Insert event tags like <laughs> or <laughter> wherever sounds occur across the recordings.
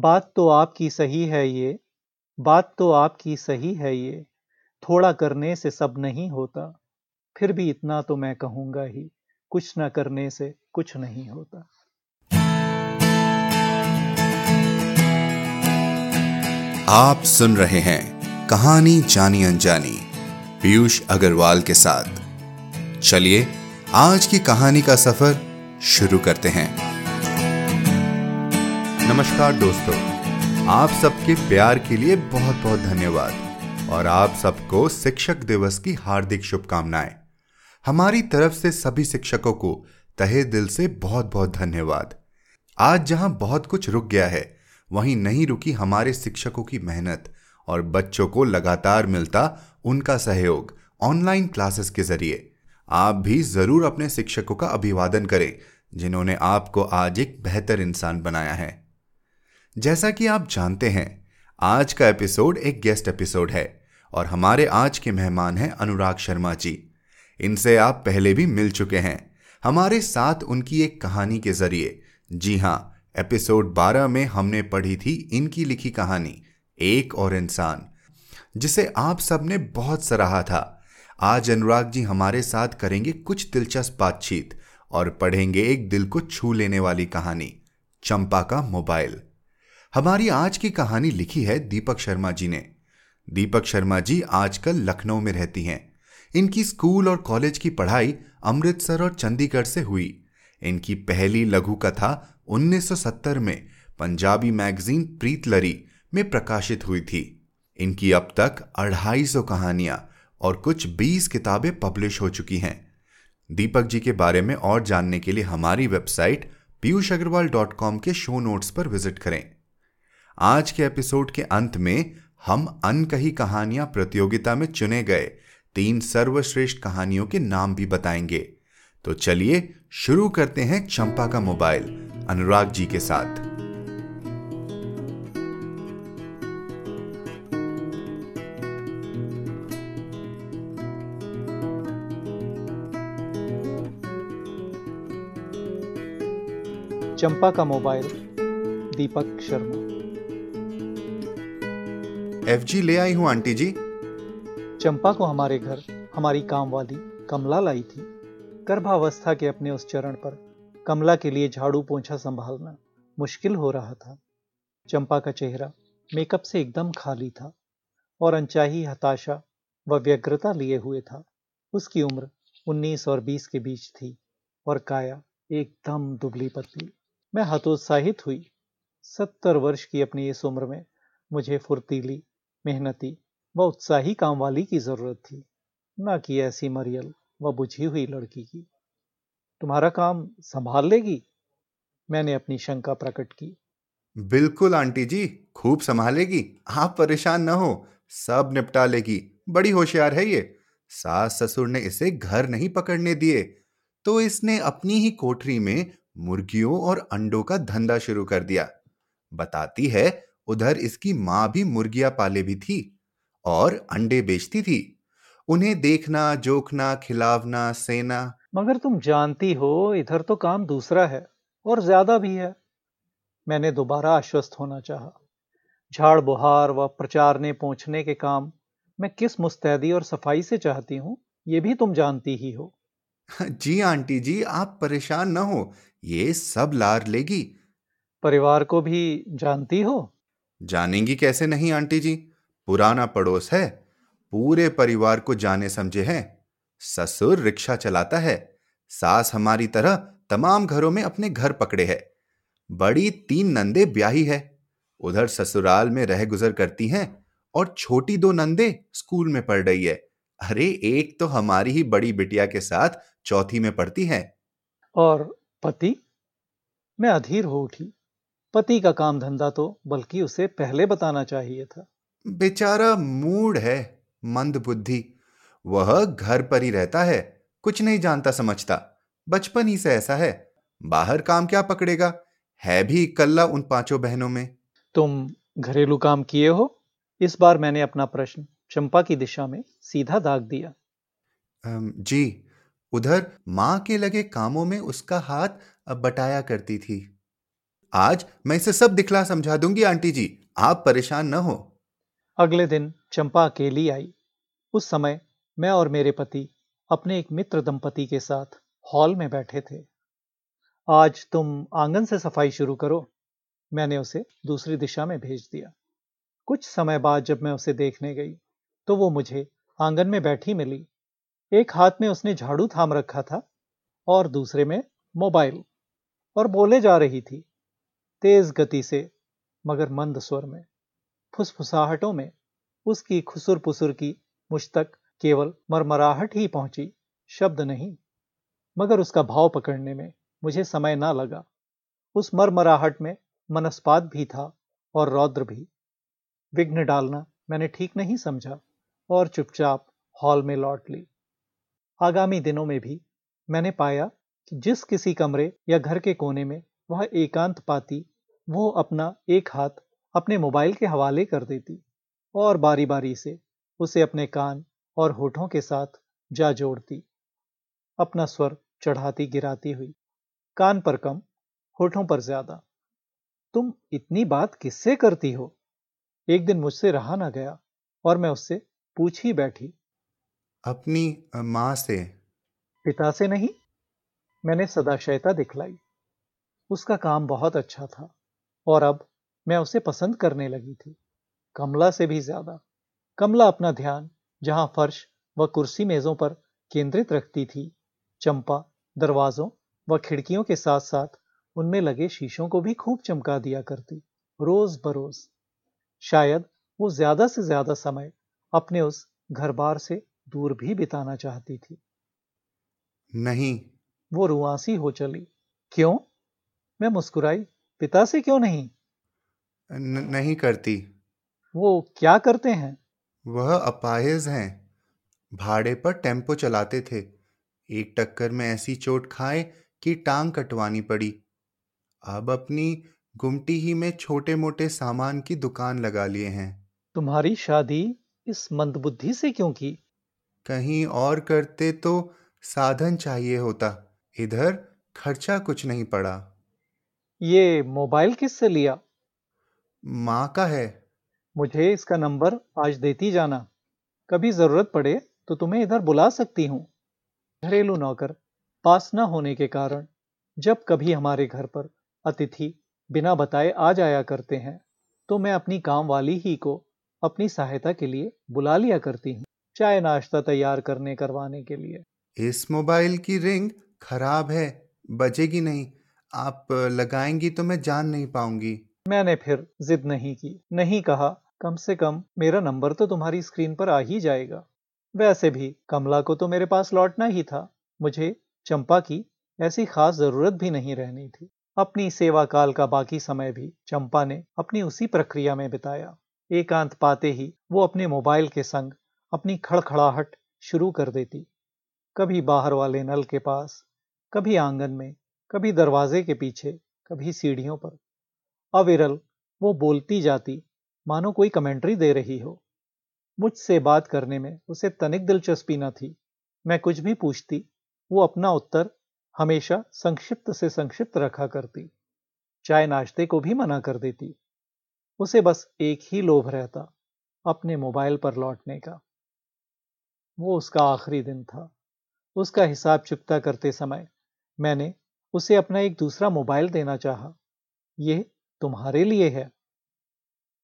बात तो आपकी सही है ये, बात तो आपकी सही है ये, थोड़ा करने से सब नहीं होता, फिर भी इतना तो मैं कहूँगा ही, कुछ ना करने से कुछ नहीं होता। आप सुन रहे हैं कहानी जानी अनजानी, पीयूष अग्रवाल के साथ। चलिए, आज की कहानी का सफ़र शुरू करते हैं। नमस्कार दोस्तों, आप सबके प्यार के लिए बहुत बहुत धन्यवाद और आप सबको शिक्षक दिवस की हार्दिक शुभकामनाएँ। हमारी तरफ़ से सभी शिक्षकों को तहे दिल से बहुत बहुत धन्यवाद। आज जहाँ बहुत कुछ रुक गया है, वहीं नहीं रुकी हमारे शिक्षकों की मेहनत और बच्चों को लगातार मिलता उनका सहयोग ऑनलाइन क्लासेस के ज़रिए। आप भी ज़रूर अपने शिक्षकों का अभिवादन करें, जिन्होंने आपको आज एक बेहतर इंसान बनाया है। जैसा कि आप जानते हैं, आज का एपिसोड एक गेस्ट एपिसोड है और हमारे आज के मेहमान हैं अनुराग शर्मा जी। इनसे आप पहले भी मिल चुके हैं। हमारे साथ उनकी एक कहानी के ज़रिए। जी हाँ, एपिसोड 12 में हमने पढ़ी थी इनकी लिखी कहानी, एक और इंसान, जिसे आप सबने बहुत सराहा था। आज अनुराग जी हमारे साथ करेंगे कुछ दिलचस्प बातचीत और पढ़ेंगे एक दिल को छू लेने वाली कहानी, चंपा का मोबाइल। हमारी आज की कहानी लिखी है दीपक शर्मा जी ने। दीपक शर्मा जी आजकल लखनऊ में रहती हैं। इनकी स्कूल और कॉलेज की पढ़ाई अमृतसर और चंडीगढ़ से हुई। इनकी पहली लघु कथा 1970 में पंजाबी मैगजीन प्रीत लरी में प्रकाशित हुई थी। इनकी अब तक अढ़ाई सौ कहानियाँ और कुछ 20 किताबें पब्लिश हो चुकी हैं। दीपक जी के बारे में और जानने के लिए हमारी website Piyush Agarwal dot com के शो नोट्स पर विज़िट करें। आज के एपिसोड के अंत में हम अनकही कहानियाँ प्रतियोगिता में चुने गए। तीन सर्वश्रेष्ठ कहानियों के नाम भी बताएँगे। तो चलिए शुरू करते हैं चंपा का मोबाइल, अनुराग जी के साथ। चंपा का मोबाइल, दीपक शर्मा। एफजी ले आई हूँ, आंटी जी। चंपा को हमारे घर, हमारी काम वाली कमला लाई थी। गर्भावस्था के अपने उस चरण पर कमला के लिए झाड़ू पोछा संभालना मुश्किल हो रहा था। चंपा का चेहरा मेकअप से एकदम खाली था और अनचाही हताशा व व्यग्रता लिए हुए था। उसकी उम्र 19 और 20 के बीच थी और काया एकदम दुबली पतली। मैं हतोत्साहित हुई। सत्तर वर्ष की अपनी इस उम्र में मुझे फुर्तीली मेहनती व उत्साही काम वाली की ज़रूरत थी। न कि ऐसी मरियल व बुझी हुई लड़की की। तुम्हारा काम संभाल लेगी? मैंने अपनी शंका प्रकट की। बिल्कुल, आंटी जी, खूब संभालेगी। आप परेशान न हो। सब निपटा लेगी। बड़ी होशियार है ये। सास ससुर ने इसे घर नहीं पकड़ने दिए। तो इसने अपनी ही कोठरी में मुर्गियों और अंडों का धंधा शुरू कर दिया। बताती है उधर इसकी माँ भी मुर्गियाँ पाले भी थी और अंडे बेचती थी। उन्हें देखना जोखना खिलावना सेना। मगर तुम जानती हो इधर तो काम दूसरा है और ज़्यादा भी है। मैंने दोबारा आश्वस्त होना चाहा। झाड़ बुहार व प्रचारने पहुँचने के काम मैं किस मुस्तैदी और सफ़ाई से चाहती हूँ ये भी तुम जानती ही हो। <laughs> जी आंटी जी आप परेशान न हो ये सब लार लेगी। परिवार को भी जानती हो? जानेंगी कैसे नहीं, आंटी जी? पुराना पड़ोस है। पूरे परिवार को जाने समझे हैं। ससुर रिक्शा चलाता है। सास हमारी तरह तमाम घरों में अपने घर पकड़े है। बड़ी तीन नंदे ब्याही है। उधर ससुराल में रह गुजर करती हैं और छोटी दो नंदे स्कूल में पढ़ रही है। अरे, एक तो हमारी ही बड़ी बिटिया के साथ चौथी में पढ़ती है। और पति? मैं अधीर हो उठी। पति का काम धंधा तो बल्कि उसे पहले बताना चाहिए था। बेचारा मूड है मंद बुद्धि। वह घर पर ही रहता है कुछ नहीं जानता समझता। बचपन ही से ऐसा है। बाहर काम क्या पकड़ेगा? है भी इकल्ला उन पाँचों बहनों में। तुम घरेलू काम किए हो? इस बार मैंने अपना प्रश्न चंपा की दिशा में सीधा दाग दिया। जी उधर माँ के लगे कामों में उसका हाथ बटाया करती थी। आज मैं इसे सब दिखला समझा दूँगी, आंटी जी। आप परेशान न हो। अगले दिन चंपा अकेली आई। उस समय मैं और मेरे पति अपने एक मित्र दंपति के साथ हॉल में बैठे थे। आज तुम आँगन से सफ़ाई शुरू करो। मैंने उसे दूसरी दिशा में भेज दिया। कुछ समय बाद जब मैं उसे देखने गई तो वो मुझे आँगन में बैठी मिली। एक हाथ में उसने झाड़ू थाम रखा था और दूसरे में मोबाइल और बोले जा रही थी। तेज गति से, मगर मंद स्वर में, फुसफुसाहटों में, उसकी खुसुर पुसुर की मुझ तक केवल मरमराहट ही पहुँची, शब्द नहीं, मगर उसका भाव पकड़ने में मुझे समय ना लगा। उस मरमराहट में मनस्पात भी था और रौद्र भी। विघ्न डालना मैंने ठीक नहीं समझा और चुपचाप हॉल में लौट ली। आगामी दिनों में भी मैंने पाया कि जिस किसी कमरे या घर के कोने में वह एकांत पाती वो अपना एक हाथ अपने मोबाइल के हवाले कर देती और बारी बारी से उसे अपने कान और होठों के साथ जा जोड़ती। अपना स्वर चढ़ाती गिराती हुई कान पर कम होठों पर ज़्यादा। तुम इतनी बात किससे करती हो? एक दिन मुझसे रहा ना गया और मैं उससे पूछ ही बैठी। अपनी माँ से? पिता से नहीं मैंने सदाशयता दिखलाई। उसका काम बहुत अच्छा था। और अब मैं उसे पसंद करने लगी थी। कमला से भी ज़्यादा। कमला अपना ध्यान जहाँ फर्श व कुर्सी मेजों पर केंद्रित रखती थी चंपा दरवाजों व खिड़कियों के साथ साथ उनमें लगे शीशों को भी खूब चमका दिया करती रोज बरोज शायद वो ज़्यादा से ज़्यादा समय अपने उस घर बार से दूर भी बिताना चाहती थी। नहीं। वो रुआसी हो चली। क्यों? मैं मुस्कुराई पिता से क्यों नहीं? न, नहीं करती। वो क्या करते हैं? वह अपाहिज हैं। भाड़े पर टेंपो चलाते थे। एक टक्कर में ऐसी चोट खाए कि टांग कटवानी पड़ी। अब अपनी गुमटी ही में छोटे मोटे सामान की दुकान लगा लिए हैं। तुम्हारी शादी इस मंदबुद्धि से क्यों की? कहीं और करते तो साधन चाहिए होता। इधर खर्चा कुछ नहीं पड़ा। ये मोबाइल किससे लिया? माँ का है। मुझे इसका नंबर आज देती जाना। कभी ज़रूरत पड़े तो तुम्हें इधर बुला सकती हूँ। घरेलू नौकर पास न होने के कारण जब कभी हमारे घर पर अतिथि बिना बताए आ जाया करते हैं तो मैं अपनी काम वाली ही को अपनी सहायता के लिए बुला लिया करती हूँ चाय नाश्ता तैयार करने करवाने के लिए। इस मोबाइल की रिंग खराब है बजेगी नहीं। आप लगाएँगी तो मैं जान नहीं पाऊँगी। मैंने फिर जिद नहीं की, नहीं कहा, कम से कम मेरा नंबर तो तुम्हारी स्क्रीन पर आ ही जाएगा। वैसे भी कमला को तो मेरे पास लौटना ही था, मुझे चंपा की ऐसी खास ज़रूरत भी नहीं रहनी थी। अपनी सेवा काल का बाकी समय भी चंपा ने अपनी उसी प्रक्रिया में बिताया। एकांत पाते ही वो अपने मोबाइल के संग अपनी खड़खड़ाहट शुरू कर देती। कभी बाहर वाले नल के पास, कभी आँगन में कभी दरवाजे के पीछे, कभी सीढ़ियों पर। अविरल, वो बोलती जाती, मानो कोई कमेंट्री दे रही हो। मुझसे बात करने में उसे तनिक दिलचस्पी न थी। मैं कुछ भी पूछती, वो अपना उत्तर हमेशा संक्षिप्त से संक्षिप्त रखा करती। चाय नाश्ते को भी मना कर देती। उसे बस एक ही लोभ रहता, अपने मोबाइल पर लौटने का। वो उसका आखिरी दिन था। उसका हिसाब चुकता करते समय मैंने उसे अपना एक दूसरा मोबाइल देना चाहा। यह तुम्हारे लिए है।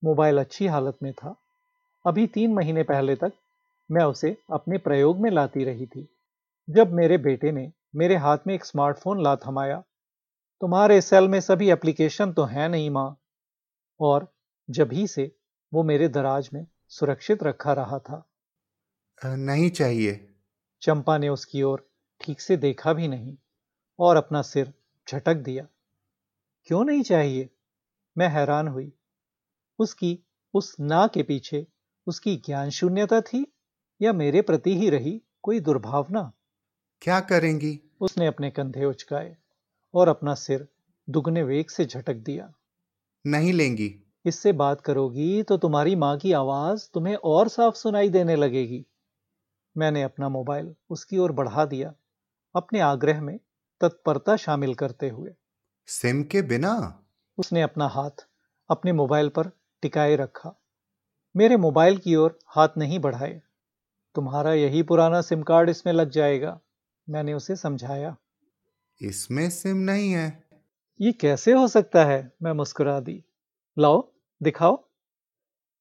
मोबाइल अच्छी हालत में था। अभी तीन महीने पहले तक मैं उसे अपने प्रयोग में लाती रही थी। जब मेरे बेटे ने मेरे हाथ में एक स्मार्टफ़ोन ला थमाया तुम्हारे सेल में सभी एप्लीकेशन तो हैं नहीं माँ। और जब ही से वो मेरे दराज में सुरक्षित रखा रहा था। नहीं चाहिए। चंपा ने उसकी ओर ठीक से देखा भी नहीं। और अपना सिर झटक दिया। क्यों नहीं चाहिए? मैं हैरान हुई। उसकी उस ना के पीछे उसकी ज्ञान शून्यता थी या मेरे प्रति ही रही कोई दुर्भावना? क्या करेंगी? उसने अपने कंधे उचकाए और अपना सिर दुगने वेग से झटक दिया। नहीं लेंगी। इससे बात करोगी तो तुम्हारी माँ की आवाज़ तुम्हें और साफ़ सुनाई देने लगेगी। मैंने अपना मोबाइल उसकी ओर बढ़ा दिया। अपने आग्रह में तत्परता शामिल करते हुए। सिम के बिना? उसने अपना हाथ अपने मोबाइल पर टिकाए रखा। मेरे मोबाइल की ओर हाथ नहीं बढ़ाए। तुम्हारा यही पुराना सिम कार्ड इसमें लग जाएगा। मैंने उसे समझाया। इसमें सिम नहीं है। ये कैसे हो सकता है? मैं मुस्कुरा दी। लाओ दिखाओ।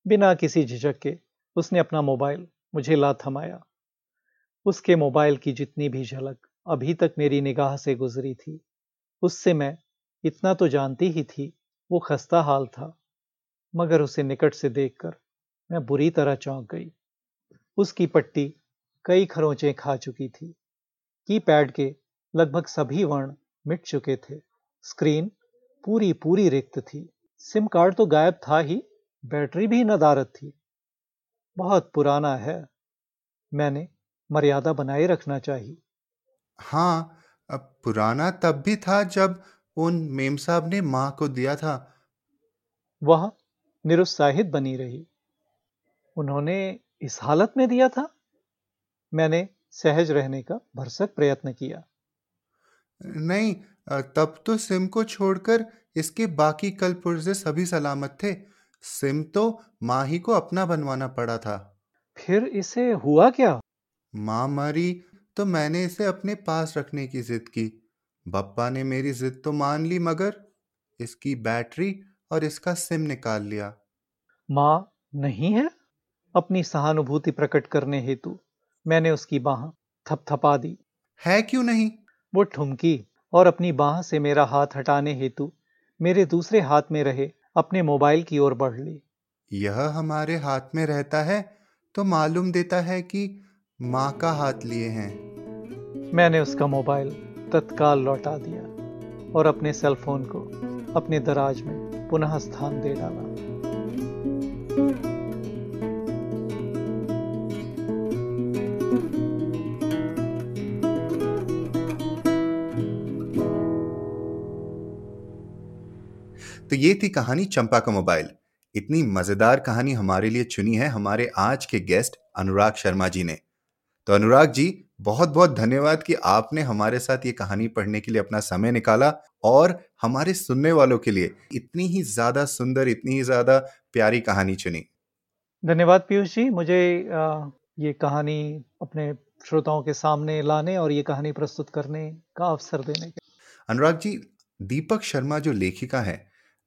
बिना किसी झिझक के उसने अपना मोबाइल मुझे ला थमाया। उसके मोबाइल की जितनी भी झलक अभी तक मेरी निगाह से गुजरी थी। उससे मैं इतना तो जानती ही थी, वो खस्ता हाल था। मगर उसे निकट से देखकर मैं बुरी तरह चौंक गई। उसकी पट्टी कई खरोंचें खा चुकी थी। की पैड के लगभग सभी वर्ण मिट चुके थे। स्क्रीन पूरी पूरी रिक्त थी। सिम कार्ड तो गायब था ही, बैटरी भी नदारत थी। बहुत पुराना है। मैंने मर्यादा बनाए रखना चाहिए। हाँ अब पुराना तब भी था जब उन मेम साहब ने माँ को दिया था। वह निरुत्साहित बनी रही। उन्होंने इस हालत में दिया था? मैंने सहज रहने का भरसक प्रयत्न किया। नहीं तब तो सिम को छोड़कर इसके बाकी कल पुर्जे सभी सलामत थे। सिम तो माँ ही को अपना बनवाना पड़ा था। फिर इसे हुआ क्या? माँ मरी तो मैंने इसे अपने पास रखने की जिद की। बप्पा ने मेरी जिद तो मान ली मगर इसकी बैटरी और इसका सिम निकाल लिया। माँ नहीं है? अपनी सहानुभूति प्रकट करने हेतु मैंने उसकी बाह थपथपा दी। है क्यों नहीं? वो ठुमकी और अपनी बाह से मेरा हाथ हटाने हेतु मेरे दूसरे हाथ में रहे अपने मोबाइल की ओर बढ़ ली। यह हमारे हाथ में रहता है तो मालूम देता है कि माँ का हाथ लिए हैं। मैंने उसका मोबाइल तत्काल लौटा दिया और अपने सेलफोन को अपने दराज में पुनः स्थान दे डाला। तो ये थी कहानी चंपा का मोबाइल। इतनी मज़ेदार कहानी हमारे लिए चुनी है हमारे आज के गेस्ट अनुराग शर्मा जी ने। तो अनुराग जी बहुत बहुत धन्यवाद कि आपने हमारे साथ ये कहानी पढ़ने के लिए अपना समय निकाला और हमारे सुनने वालों के लिए इतनी ही ज़्यादा सुंदर इतनी ही ज़्यादा प्यारी कहानी चुनी। धन्यवाद पीयूष जी मुझे ये कहानी अपने श्रोताओं के सामने लाने और ये कहानी प्रस्तुत करने का अवसर देने के अनुराग जी दीपक शर्मा जो लेखिका है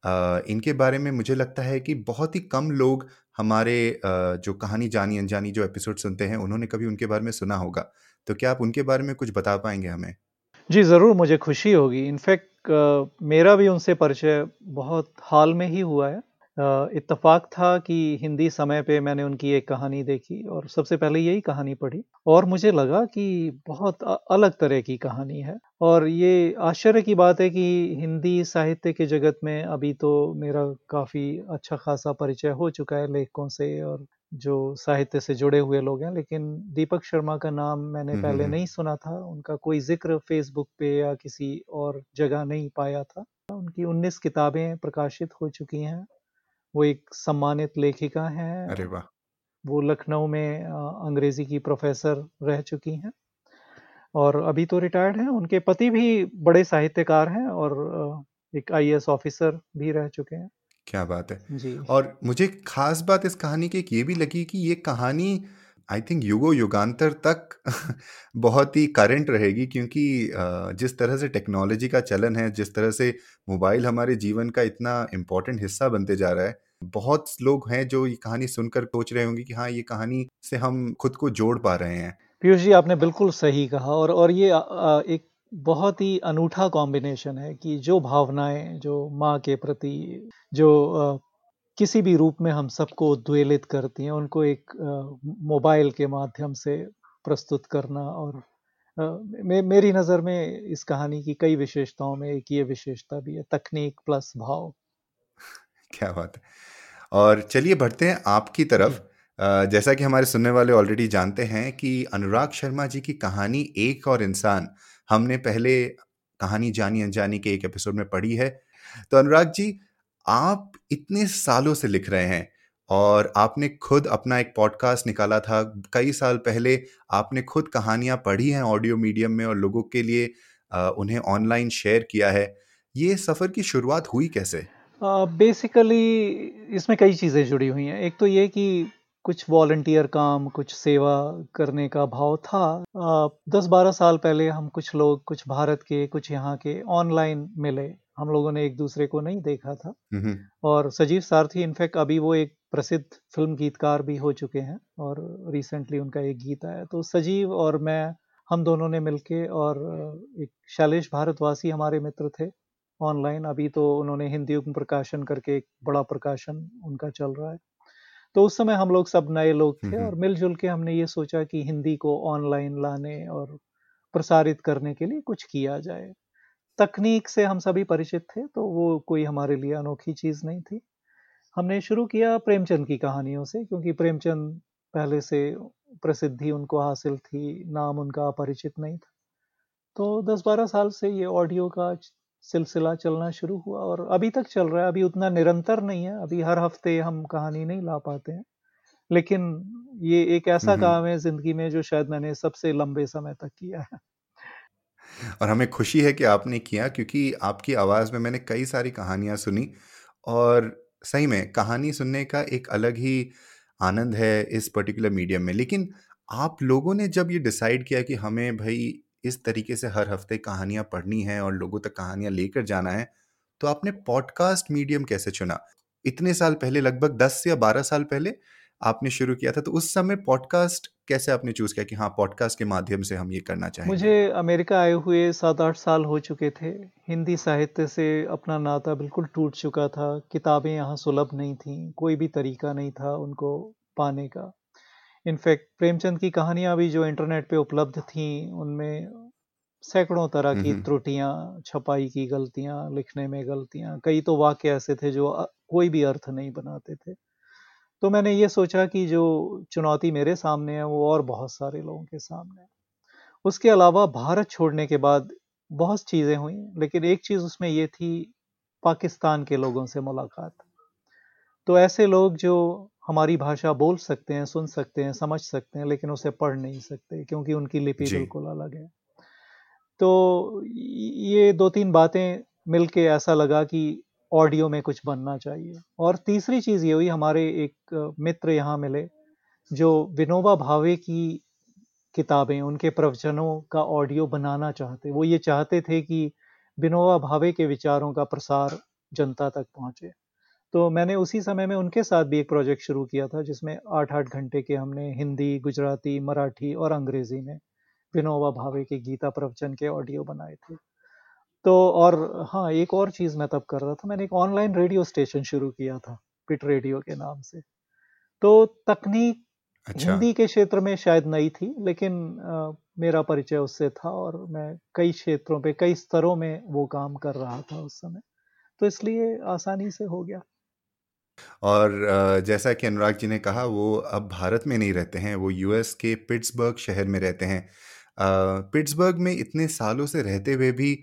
इनके बारे में मुझे लगता है कि बहुत ही कम लोग हमारे जो कहानी जानी अनजानी जो एपिसोड सुनते हैं, उन्होंने कभी उनके बारे में सुना होगा। तो क्या आप उनके बारे में कुछ बता पाएँगे हमें? जी, ज़रूर, मुझे खुशी होगी। इनफैक्ट मेरा भी उनसे परिचय बहुत हाल में ही हुआ है। इत्तेफाक था कि हिंदी समय पे मैंने उनकी एक कहानी देखी और सबसे पहले यही कहानी पढ़ी। और मुझे लगा कि बहुत अलग तरह की कहानी है। और ये आश्चर्य की बात है कि हिंदी साहित्य के जगत में अभी तो मेरा काफ़ी अच्छा खासा परिचय हो चुका है लेखकों से और जो साहित्य से जुड़े हुए लोग हैं। लेकिन दीपक शर्मा का नाम मैंने पहले नहीं सुना था। उनका कोई ज़िक्र फेसबुक पे या किसी और जगह नहीं पाया था। उनकी 19 किताबें प्रकाशित हो चुकी हैं। वो एक सम्मानित लेखिका हैं। अरे वाह। वो लखनऊ में अंग्रेज़ी की प्रोफेसर रह चुकी हैं और अभी तो रिटायर्ड हैं। उनके पति भी बड़े साहित्यकार हैं और एक आईएएस ऑफिसर भी रह चुके हैं। क्या बात है। जी। और मुझे खास बात इस कहानी की ये भी लगी कि ये कहानी आई थिंक युगो युगांतर तक <laughs> बहुत ही करंट रहेगी क्योंकि जिस तरह से टेक्नोलॉजी का चलन है जिस तरह से मोबाइल हमारे जीवन का इतना इम्पोर्टेंट हिस्सा बनते जा रहा है बहुत लोग हैं जो ये कहानी सुनकर सोच रहे होंगे कि हाँ ये कहानी से हम खुद को जोड़ पा रहे हैं। पीयूष जी आपने बिल्कुल सही कहा और और ये एक बहुत ही अनूठा कॉम्बिनेशन है कि जो भावनाएँ जो माँ के प्रति जो किसी भी रूप में हम सबको उद्वेलित करती हैं उनको एक मोबाइल के माध्यम से प्रस्तुत करना और मे, मेरी नज़र में इस कहानी की कई विशेषताओं में एक ये विशेषता भी है तकनीक प्लस भाव। <laughs> क्या बात है। और चलिए बढ़ते हैं आपकी तरफ़। जैसा कि हमारे सुनने वाले ऑलरेडी जानते हैं कि अनुराग शर्मा जी की कहानी एक और इंसान हमने पहले कहानी जानी अनजानी के एक एपिसोड में पढ़ी है। तो अनुराग जी आप इतने सालों से लिख रहे हैं और आपने खुद अपना एक पॉडकास्ट निकाला था। कई साल पहले आपने खुद कहानियाँ पढ़ी हैं ऑडियो मीडियम में और लोगों के लिए उन्हें ऑनलाइन शेयर किया है। ये सफ़र की शुरुआत हुई कैसे? बेसिकली इसमें कई चीज़ें जुड़ी हुई हैं। एक तो ये कि कुछ वॉलंटियर काम कुछ सेवा करने का भाव था। दस बारह साल पहले हम कुछ लोग कुछ भारत के कुछ यहाँ के ऑनलाइन मिले। हम लोगों ने एक दूसरे को नहीं देखा था। और सजीव सारथी इनफैक्ट अभी वो एक प्रसिद्ध फ़िल्म गीतकार भी हो चुके हैं और रिसेंटली उनका एक गीत आया। तो सजीव और मैं हम दोनों ने मिलके और एक शैलेश भारतवासी हमारे मित्र थे। ऑनलाइन अभी तो उन्होंने हिंदी उपम प्रकाशन करके एक बड़ा प्रकाशन उनका चल रहा है। तो उस समय हम लोग सब नए लोग थे और मिलजुल के हमने ये सोचा कि हिंदी को ऑनलाइन लाने और प्रसारित करने के लिए कुछ किया जाए। तकनीक से हम सभी परिचित थे तो वो कोई हमारे लिए अनोखी चीज़ नहीं थी। हमने शुरू किया प्रेमचंद की कहानियों से क्योंकि प्रेमचंद पहले से प्रसिद्धि उनको हासिल थी नाम उनका अपरिचित नहीं था। तो 10-12 साल से ये ऑडियो का सिलसिला चलना शुरू हुआ और अभी तक चल रहा है। अभी उतना निरंतर नहीं है। अभी हर हफ़्ते हम कहानी नहीं ला पाते हैं। लेकिन ये एक ऐसा काम है ज़िंदगी में जो शायद मैंने सबसे लंबे समय तक किया है। और हमें खुशी है कि आपने किया क्योंकि आपकी आवाज़ में मैंने कई सारी कहानियाँ सुनी और सही में कहानी सुनने का एक अलग ही आनंद है इस पर्टिकुलर मीडियम में। लेकिन आप लोगों ने जब ये डिसाइड किया कि हमें भाई इस तरीके से हर हफ़्ते कहानियाँ पढ़नी है और लोगों तक कहानियाँ लेकर जाना है तो आपने पॉडकास्ट मीडियम कैसे चुना? इतने साल पहले, लगभग दस या बारह साल पहले आपने शुरू किया था तो उस समय पॉडकास्ट कैसे आपने चूज़ किया कि हाँ पॉडकास्ट के माध्यम से हम ये करना चाहेंगे? मुझे अमेरिका आए हुए सात आठ साल हो चुके थे। हिंदी साहित्य से अपना नाता बिल्कुल टूट चुका था, किताबें यहाँ सुलभ नहीं थी, कोई भी तरीका नहीं था उनको पाने का। इनफैक्ट प्रेमचंद की कहानियाँ भी जो इंटरनेट पे उपलब्ध थीं उनमें सैकड़ों तरह की त्रुटियाँ छपाई की गलतियाँ लिखने में गलतियाँ कई तो वाक्य ऐसे थे जो कोई भी अर्थ नहीं बनाते थे। तो मैंने ये सोचा कि जो चुनौती मेरे सामने है वो और बहुत सारे लोगों के सामने है। उसके अलावा भारत छोड़ने के बाद बहुत चीज़ें हुई लेकिन एक चीज़ उसमें ये थी पाकिस्तान के लोगों से मुलाकात। तो ऐसे लोग जो हमारी भाषा बोल सकते हैं सुन सकते हैं समझ सकते हैं लेकिन उसे पढ़ नहीं सकते क्योंकि उनकी लिपि बिल्कुल अलग है। तो ये दो तीन बातें मिलके ऐसा लगा कि ऑडियो में कुछ बनना चाहिए। और तीसरी चीज़ ये हुई हमारे एक मित्र यहाँ मिले जो विनोबा भावे की किताबें उनके प्रवचनों का ऑडियो बनाना चाहते वो ये चाहते थे कि विनोबा भावे के विचारों का प्रसार जनता तक पहुँचे। तो मैंने उसी समय में उनके साथ भी एक प्रोजेक्ट शुरू किया था जिसमें आठ आठ घंटे के हमने हिंदी गुजराती मराठी और अंग्रेज़ी में विनोबा भावे के गीता प्रवचन के ऑडियो बनाए थे। तो और हाँ एक और चीज़ मैं तब कर रहा था मैंने एक ऑनलाइन रेडियो स्टेशन शुरू किया था पिट रेडियो के नाम से। तो तकनीक अच्छा। हिंदी के क्षेत्र में शायद नई थी लेकिन आ, मेरा परिचय उससे था और मैं कई क्षेत्रों पे कई स्तरों में वो काम कर रहा था उस समय। तो इसलिए आसानी से हो गया। और जैसा कि अनुराग जी ने कहा वो अब भारत में नहीं रहते हैं वो यूएस के पिट्सबर्ग शहर में रहते हैं। पिट्सबर्ग में इतने सालों से रहते हुए भी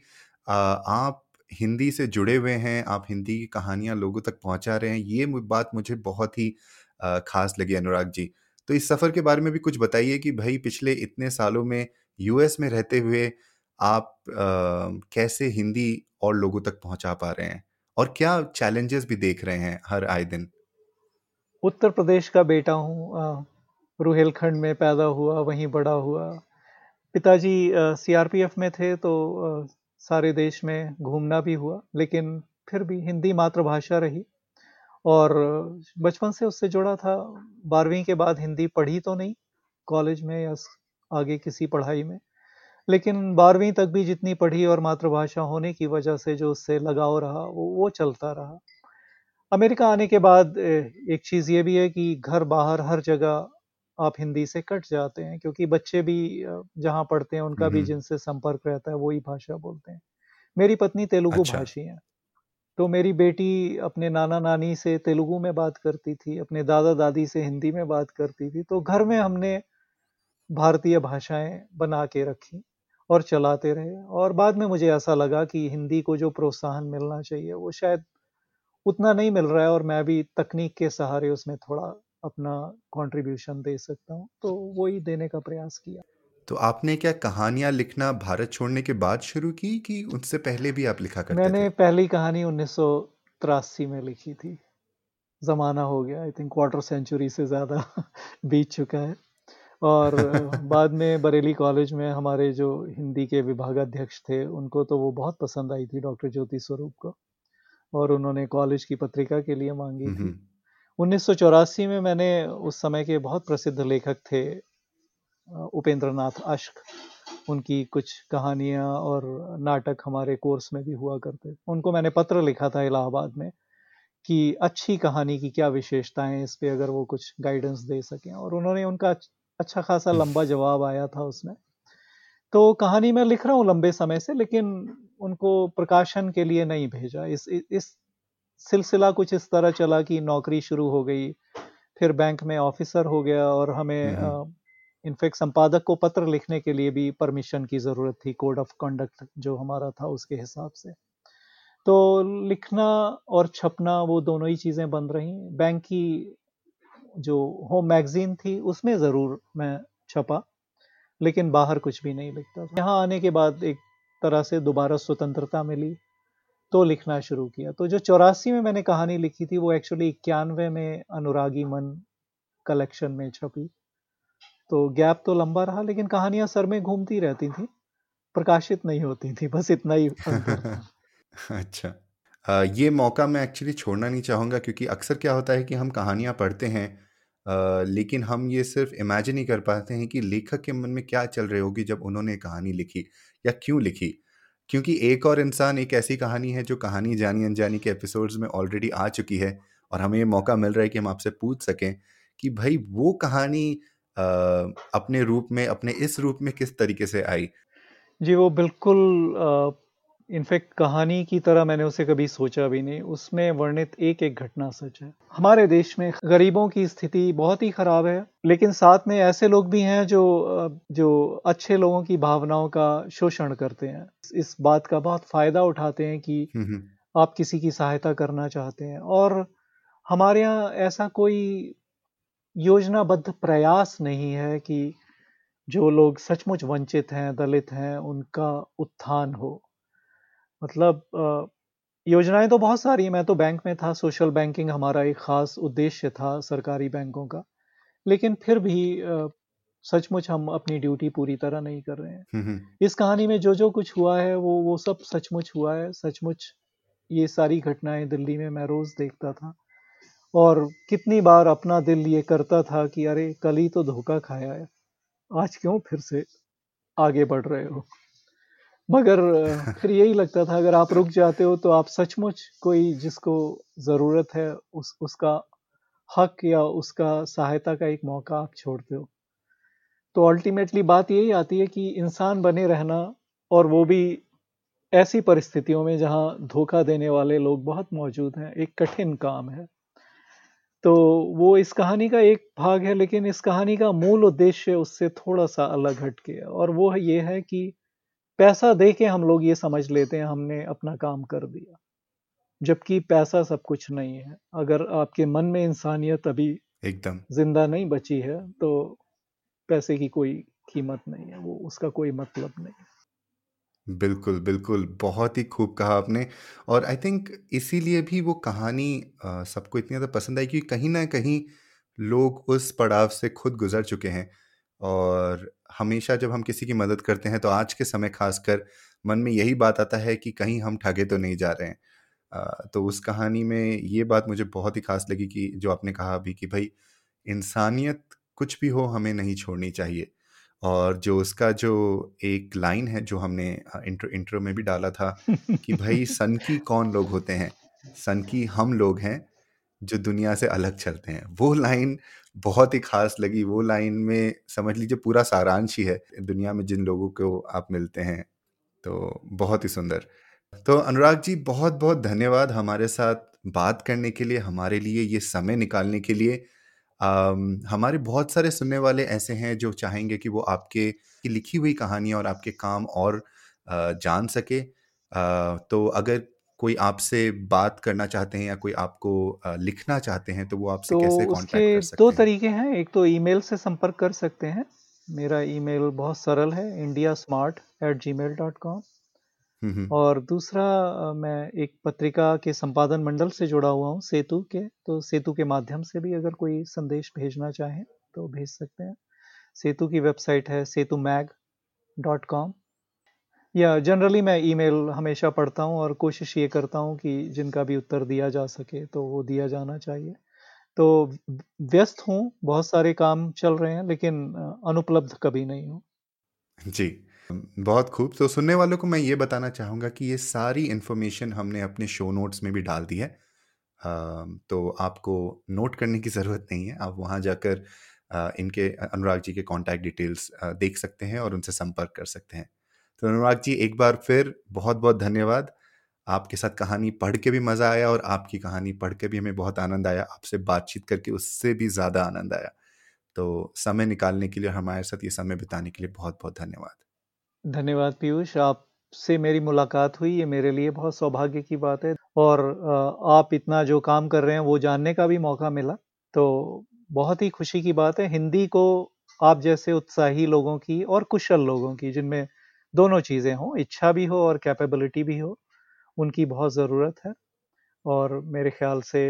आप हिंदी से जुड़े हुए हैं आप हिंदी की कहानियाँ लोगों तक पहुँचा रहे हैं ये बात मुझे बहुत ही खास लगी अनुराग जी। तो इस सफ़र के बारे में भी कुछ बताइए कि भाई पिछले इतने सालों में यूएस में रहते हुए आप आ, कैसे हिंदी और लोगों तक पहुँचा पा रहे हैं? और क्या चैलेंजेस भी देख रहे हैं हर आए दिन? उत्तर प्रदेश का बेटा हूँ रुहेलखंड में पैदा हुआ वहीं बड़ा हुआ। पिताजी सीआरपीएफ में थे तो आ, सारे देश में घूमना भी हुआ लेकिन फिर भी हिंदी मातृभाषा रही। और बचपन से उससे जुड़ा था। बारहवीं के बाद हिंदी पढ़ी तो नहीं कॉलेज में या आगे किसी पढ़ाई में। लेकिन बारहवीं तक भी जितनी पढ़ी और मातृभाषा होने की वजह से जो उससे लगाव रहा वो वो चलता रहा। अमेरिका आने के बाद एक चीज़ ये भी है कि घर बाहर हर जगह आप हिंदी से कट जाते हैं क्योंकि बच्चे भी जहाँ पढ़ते हैं उनका भी जिनसे संपर्क रहता है वही भाषा बोलते हैं। मेरी पत्नी तेलुगु अच्छा। भाषी है तो मेरी बेटी अपने नाना नानी से तेलुगु में बात करती थी अपने दादा दादी से हिंदी में बात करती थी तो घर में हमने भारतीय भाषाएँ बना के रखी। और चलाते रहे। और बाद में मुझे ऐसा लगा कि हिंदी को जो प्रोत्साहन मिलना चाहिए वो शायद उतना नहीं मिल रहा है और मैं भी तकनीक के सहारे उसमें थोड़ा अपना कंट्रीब्यूशन दे सकता हूँ। तो वही देने का प्रयास किया। तो आपने क्या कहानियाँ लिखना भारत छोड़ने के बाद शुरू की कि उससे पहले भी आप लिखा करते मैंने थे? पहली कहानी उन्नीस में लिखी थी। ज़माना हो गया आई थिंक क्वार्टर सेंचुरी से ज़्यादा <laughs> बीत चुका है। और बाद में बरेली कॉलेज में हमारे जो हिंदी के विभागाध्यक्ष थे उनको तो वो बहुत पसंद आई थी डॉक्टर ज्योति स्वरूप को। और उन्होंने कॉलेज की पत्रिका के लिए मांगी थी। उन्नीस सौ चौरासी में मैंने उस समय के बहुत प्रसिद्ध लेखक थे उपेंद्र नाथ अश्क। उनकी कुछ कहानियाँ और नाटक हमारे कोर्स में भी हुआ करते। उनको मैंने पत्र लिखा था इलाहाबाद में कि अच्छी कहानी की क्या विशेषताएँ इस पे अगर वो कुछ गाइडेंस दे सकें। और उन्होंने उनका अच्छा खासा लंबा जवाब आया था उसमें। तो कहानी मैं लिख रहा हूँ लंबे समय से लेकिन उनको प्रकाशन के लिए नहीं भेजा। इस इस सिलसिला कुछ इस तरह चला कि नौकरी शुरू हो गई फिर बैंक में ऑफिसर हो गया और हमें इनफैक्ट संपादक को पत्र लिखने के लिए भी परमिशन की ज़रूरत थी कोड ऑफ़ कंडक्ट जो हमारा था उसके हिसाब से। तो लिखना और छपना वो दोनों ही चीज़ें बंद रही। बैंक की जो होम मैगजीन थी उसमें ज़रूर मैं छपा लेकिन बाहर कुछ भी नहीं लिखता था। यहाँ आने के बाद एक तरह से दोबारा स्वतंत्रता मिली तो लिखना शुरू किया। तो जो चौरासी में मैंने कहानी लिखी थी वो एक्चुअली इक्यानवे में अनुरागी मन कलेक्शन में छपी। तो गैप तो लंबा रहा लेकिन कहानियाँ सर में घूमती रहती थी प्रकाशित नहीं होती थी बस इतना ही <laughs> अच्छा। आ, ये मौका मैं एक्चुअली छोड़ना नहीं चाहूँगा क्योंकि अक्सर क्या होता है कि हम कहानियाँ पढ़ते हैं लेकिन हम ये सिर्फ़ इमेजिन ही कर पाते हैं कि लेखक के मन में क्या चल रही होगी जब उन्होंने कहानी लिखी या क्यों लिखी। क्योंकि एक और इंसान एक ऐसी कहानी है जो कहानी जानी अनजानी के एपिसोड्स में ऑलरेडी आ चुकी है और हमें ये मौका मिल रहा है कि हम आपसे पूछ सकें कि भाई वो कहानी अपने रूप में, अपने इस रूप में किस तरीके से आई? जी, वो बिल्कुल इनफैक्ट कहानी की तरह मैंने उसे कभी सोचा भी नहीं। उसमें वर्णित एक एक घटना सच है। हमारे देश में गरीबों की स्थिति बहुत ही खराब है लेकिन साथ में ऐसे लोग भी हैं जो जो अच्छे लोगों की भावनाओं का शोषण करते हैं। इस बात का बहुत फ़ायदा उठाते हैं कि हम्म, हम्म। आप किसी की सहायता करना चाहते हैं। और हमारे यहाँ ऐसा कोई योजनाबद्ध प्रयास नहीं है कि जो लोग सचमुच वंचित हैं दलित हैं उनका उत्थान हो। मतलब योजनाएँ तो बहुत सारी मैं तो बैंक में था सोशल बैंकिंग हमारा एक खास उद्देश्य था सरकारी बैंकों का। लेकिन फिर भी सचमुच हम अपनी ड्यूटी पूरी तरह नहीं कर रहे हैं। इस कहानी में जो जो कुछ हुआ है वो वो सब सचमुच हुआ है। सचमुच ये सारी घटनाएँ दिल्ली में मैं रोज देखता था। और कितनी बार अपना दिल ये करता था कि अरे कल ही तो धोखा खाया है। आज क्यों फिर से आगे बढ़ रहे हो? मगर फिर यही लगता था, अगर आप रुक जाते हो तो आप सचमुच कोई जिसको ज़रूरत है, उस, उसका हक या उसका सहायता का एक मौका आप छोड़ते हो। तो अल्टीमेटली बात यही आती है कि इंसान बने रहना और वो भी ऐसी परिस्थितियों में जहाँ धोखा देने वाले लोग बहुत मौजूद हैं, एक कठिन काम है। तो वो इस कहानी का एक भाग है, लेकिन इस कहानी का मूल उद्देश्य उससे थोड़ा सा अलग हटके और वो ये है कि पैसा दे के हम लोग ये समझ लेते हैं हमने अपना काम कर दिया। जबकि पैसा सब कुछ नहीं है। अगर आपके मन में इंसानियत अभी एकदम। ज़िंदा नहीं बची है तो पैसे की कोई कीमत नहीं है वो उसका कोई मतलब नहीं है। बिल्कुल बिल्कुल बहुत ही खूब कहा आपने। और आई थिंक इसीलिए भी वो कहानी सबको इतनी ज़्यादा पसंद आई कि कहीं ना कहीं लोग उस पड़ाव से खुद गुजर चुके हैं। और हमेशा जब हम किसी की मदद करते हैं तो आज के समय खासकर मन में यही बात आता है कि कहीं हम ठगे तो नहीं जा रहे हैं। तो उस कहानी में ये बात मुझे बहुत ही खास लगी कि जो आपने कहा अभी कि भाई इंसानियत कुछ भी हो हमें नहीं छोड़नी चाहिए। और जो उसका जो एक लाइन है जो हमने इंट्रो इंट्रो में भी डाला था कि भाई <laughs> सन की कौन लोग होते हैं? सन की हम लोग हैं जो दुनिया से अलग चलते हैं। वो लाइन बहुत ही खास लगी। वो लाइन में समझ लीजिए पूरा सारांश ही है दुनिया में जिन लोगों को आप मिलते हैं तो बहुत ही सुंदर। तो अनुराग जी बहुत बहुत धन्यवाद हमारे साथ बात करने के लिए हमारे लिए ये समय निकालने के लिए। आ, हमारे बहुत सारे सुनने वाले ऐसे हैं जो चाहेंगे कि वो आपके की लिखी हुई कहानियाँ और आपके काम और आ, जान सके। आ, तो अगर कोई आपसे बात करना चाहते हैं या कोई आपको लिखना चाहते हैं तो वो आपसे तो कैसे कांटेक्ट कर सकते दो हैं? तरीके हैं। एक तो ईमेल से संपर्क कर सकते हैं। मेरा ईमेल बहुत सरल है India smart at Gmail dot com hmm, और दूसरा अ, मैं एक पत्रिका के संपादन मंडल से जुड़ा हुआ हूँ सेतु के। तो सेतु के माध्यम से भी अगर कोई संदेश भेजना चाहें तो भेज सकते हैं। सेतु की वेबसाइट है सेतु मैग डॉट कॉम या जनरली मैं ईमेल हमेशा पढ़ता हूँ और कोशिश ये करता हूँ कि जिनका भी उत्तर दिया जा सके तो वो दिया जाना चाहिए। तो व्यस्त हूँ, बहुत सारे काम चल रहे हैं, लेकिन अनुपलब्ध कभी नहीं हूँ। जी। बहुत खूब। तो सुनने वालों को मैं ये बताना चाहूँगा कि ये सारी इन्फॉर्मेशन हमने अपने शो नोट्स में भी डाल दी है। तो आपको नोट करने की ज़रूरत नहीं है। आप वहाँ जाकर इनके अनुराग जी के कॉन्टैक्ट डिटेल्स देख सकते हैं और उनसे संपर्क कर सकते हैं। तो अनुराग जी, एक बार फिर बहुत बहुत धन्यवाद। आपके साथ कहानी पढ़ के भी मज़ा आया और आपकी कहानी पढ़ के भी हमें बहुत आनंद आया। आपसे बातचीत करके उससे भी ज़्यादा आनंद आया। तो समय निकालने के लिए हमारे साथ ये समय बिताने के लिए बहुत बहुत धन्यवाद। धन्यवाद पीयूष, आपसे मेरी मुलाकात हुई। ये मेरे लिए बहुत सौभाग्य की बात है और आप इतना जो काम कर रहे हैं वो जानने का भी मौका मिला। तो बहुत ही खुशी की बात है। हिंदी को आप जैसे उत्साही लोगों की और कुशल लोगों की जिनमें दोनों चीज़ें हों, इच्छा भी हो और कैपेबिलिटी भी हो, उनकी बहुत ज़रूरत है और मेरे ख्याल से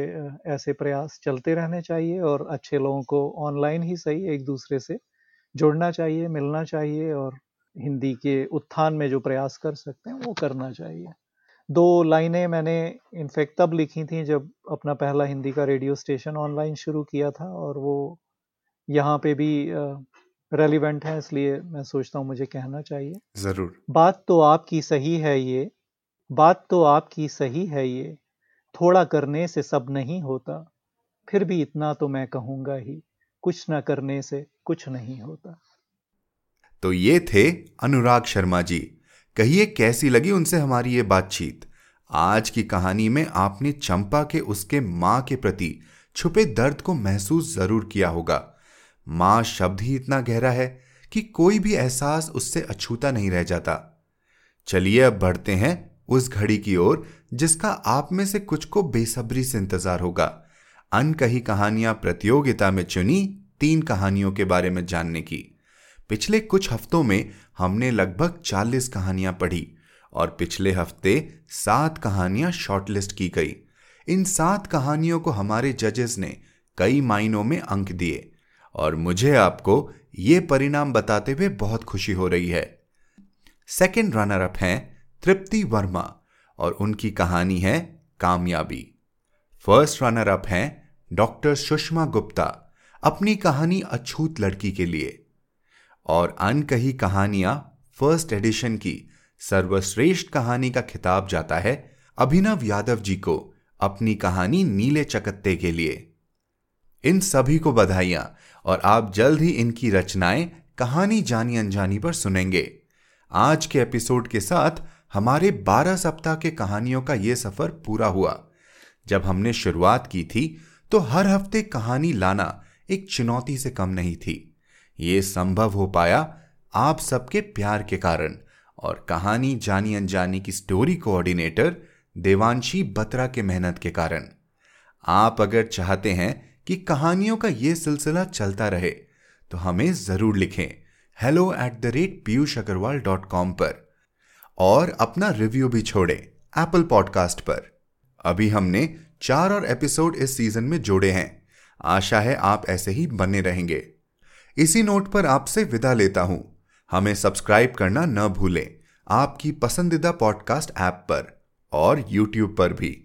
ऐसे प्रयास चलते रहने चाहिए और अच्छे लोगों को ऑनलाइन ही सही एक दूसरे से जुड़ना चाहिए, मिलना चाहिए और हिंदी के उत्थान में जो प्रयास कर सकते हैं वो करना चाहिए। दो लाइनें मैंने इनफैक्ट तब लिखी थी जब अपना पहला हिंदी का रेडियो स्टेशन ऑनलाइन शुरू किया था और वो यहाँ पे भी रेलिवेंट है इसलिए मैं सोचता हूँ मुझे कहना चाहिए। ज़रूर। बात तो आपकी सही है ये बात तो आपकी सही है ये थोड़ा करने से सब नहीं होता फिर भी इतना तो मैं कहूँगा ही कुछ न करने से कुछ नहीं होता। तो ये थे अनुराग शर्मा जी। कहिए कैसी लगी उनसे हमारी ये बातचीत? आज की कहानी में आपने चंपा के उसके माँ के प्रति छुपे दर्द को महसूस ज़रूर किया होगा। माँ शब्द ही इतना गहरा है कि कोई भी एहसास उससे अछूता नहीं रह जाता। चलिए अब बढ़ते हैं उस घड़ी की ओर, जिसका आप में से कुछ को बेसब्री से इंतज़ार होगा। अन अनकही कहानियाँ प्रतियोगिता में चुनी तीन कहानियों के बारे में जानने की। पिछले कुछ हफ्तों में हमने लगभग 40 कहानियाँ पढ़ी और पिछले हफ़्ते सात कहानियाँ शॉर्टलिस्ट की गई। इन सात कहानियों को हमारे जजेस ने कई मायनों में अंक दिए। और मुझे आपको ये परिणाम बताते हुए बहुत खुशी हो रही है। सेकेंड रनर अप हैं तृप्ति वर्मा और उनकी कहानी है कामयाबी। फ़र्स्ट रनर अप हैं डॉक्टर सुषमा गुप्ता, अपनी कहानी अछूत लड़की के लिए। और अनकही कहानियाँ फ़र्स्ट एडिशन की सर्वश्रेष्ठ कहानी का खिताब जाता है अभिनव यादव जी को अपनी कहानी नीले चकत्ते के लिए। इन सभी को बधाइयाँ, और आप जल्द ही इनकी रचनाएँ, कहानी जानी अनजानी पर सुनेंगे। आज के एपिसोड के साथ हमारे 12 सप्ताह के कहानियों का यह सफ़र पूरा हुआ। जब हमने शुरुआत की थी तो हर हफ़्ते कहानी लाना एक चुनौती से कम नहीं थी। ये संभव हो पाया आप सबके प्यार के कारण, और कहानी जानी अनजानी की स्टोरी कोऑर्डिनेटर देवांशी बत्रा के मेहनत के कारण। आप अगर चाहते हैं कि कहानियों का ये सिलसिला चलता रहे तो हमें ज़रूर लिखें hello at the rate Piyush Agarwal dot com पर और अपना रिव्यू भी छोड़ें एप्पल पॉडकास्ट पर। अभी हमने चार और एपिसोड इस सीज़न में जोड़े हैं। आशा है आप ऐसे ही बने रहेंगे। इसी नोट पर आपसे विदा लेता हूँ। हमें सब्सक्राइब करना न भूलें आपकी पसंदीदा पॉडकास्ट ऐप पर और यूट्यूब पर भी।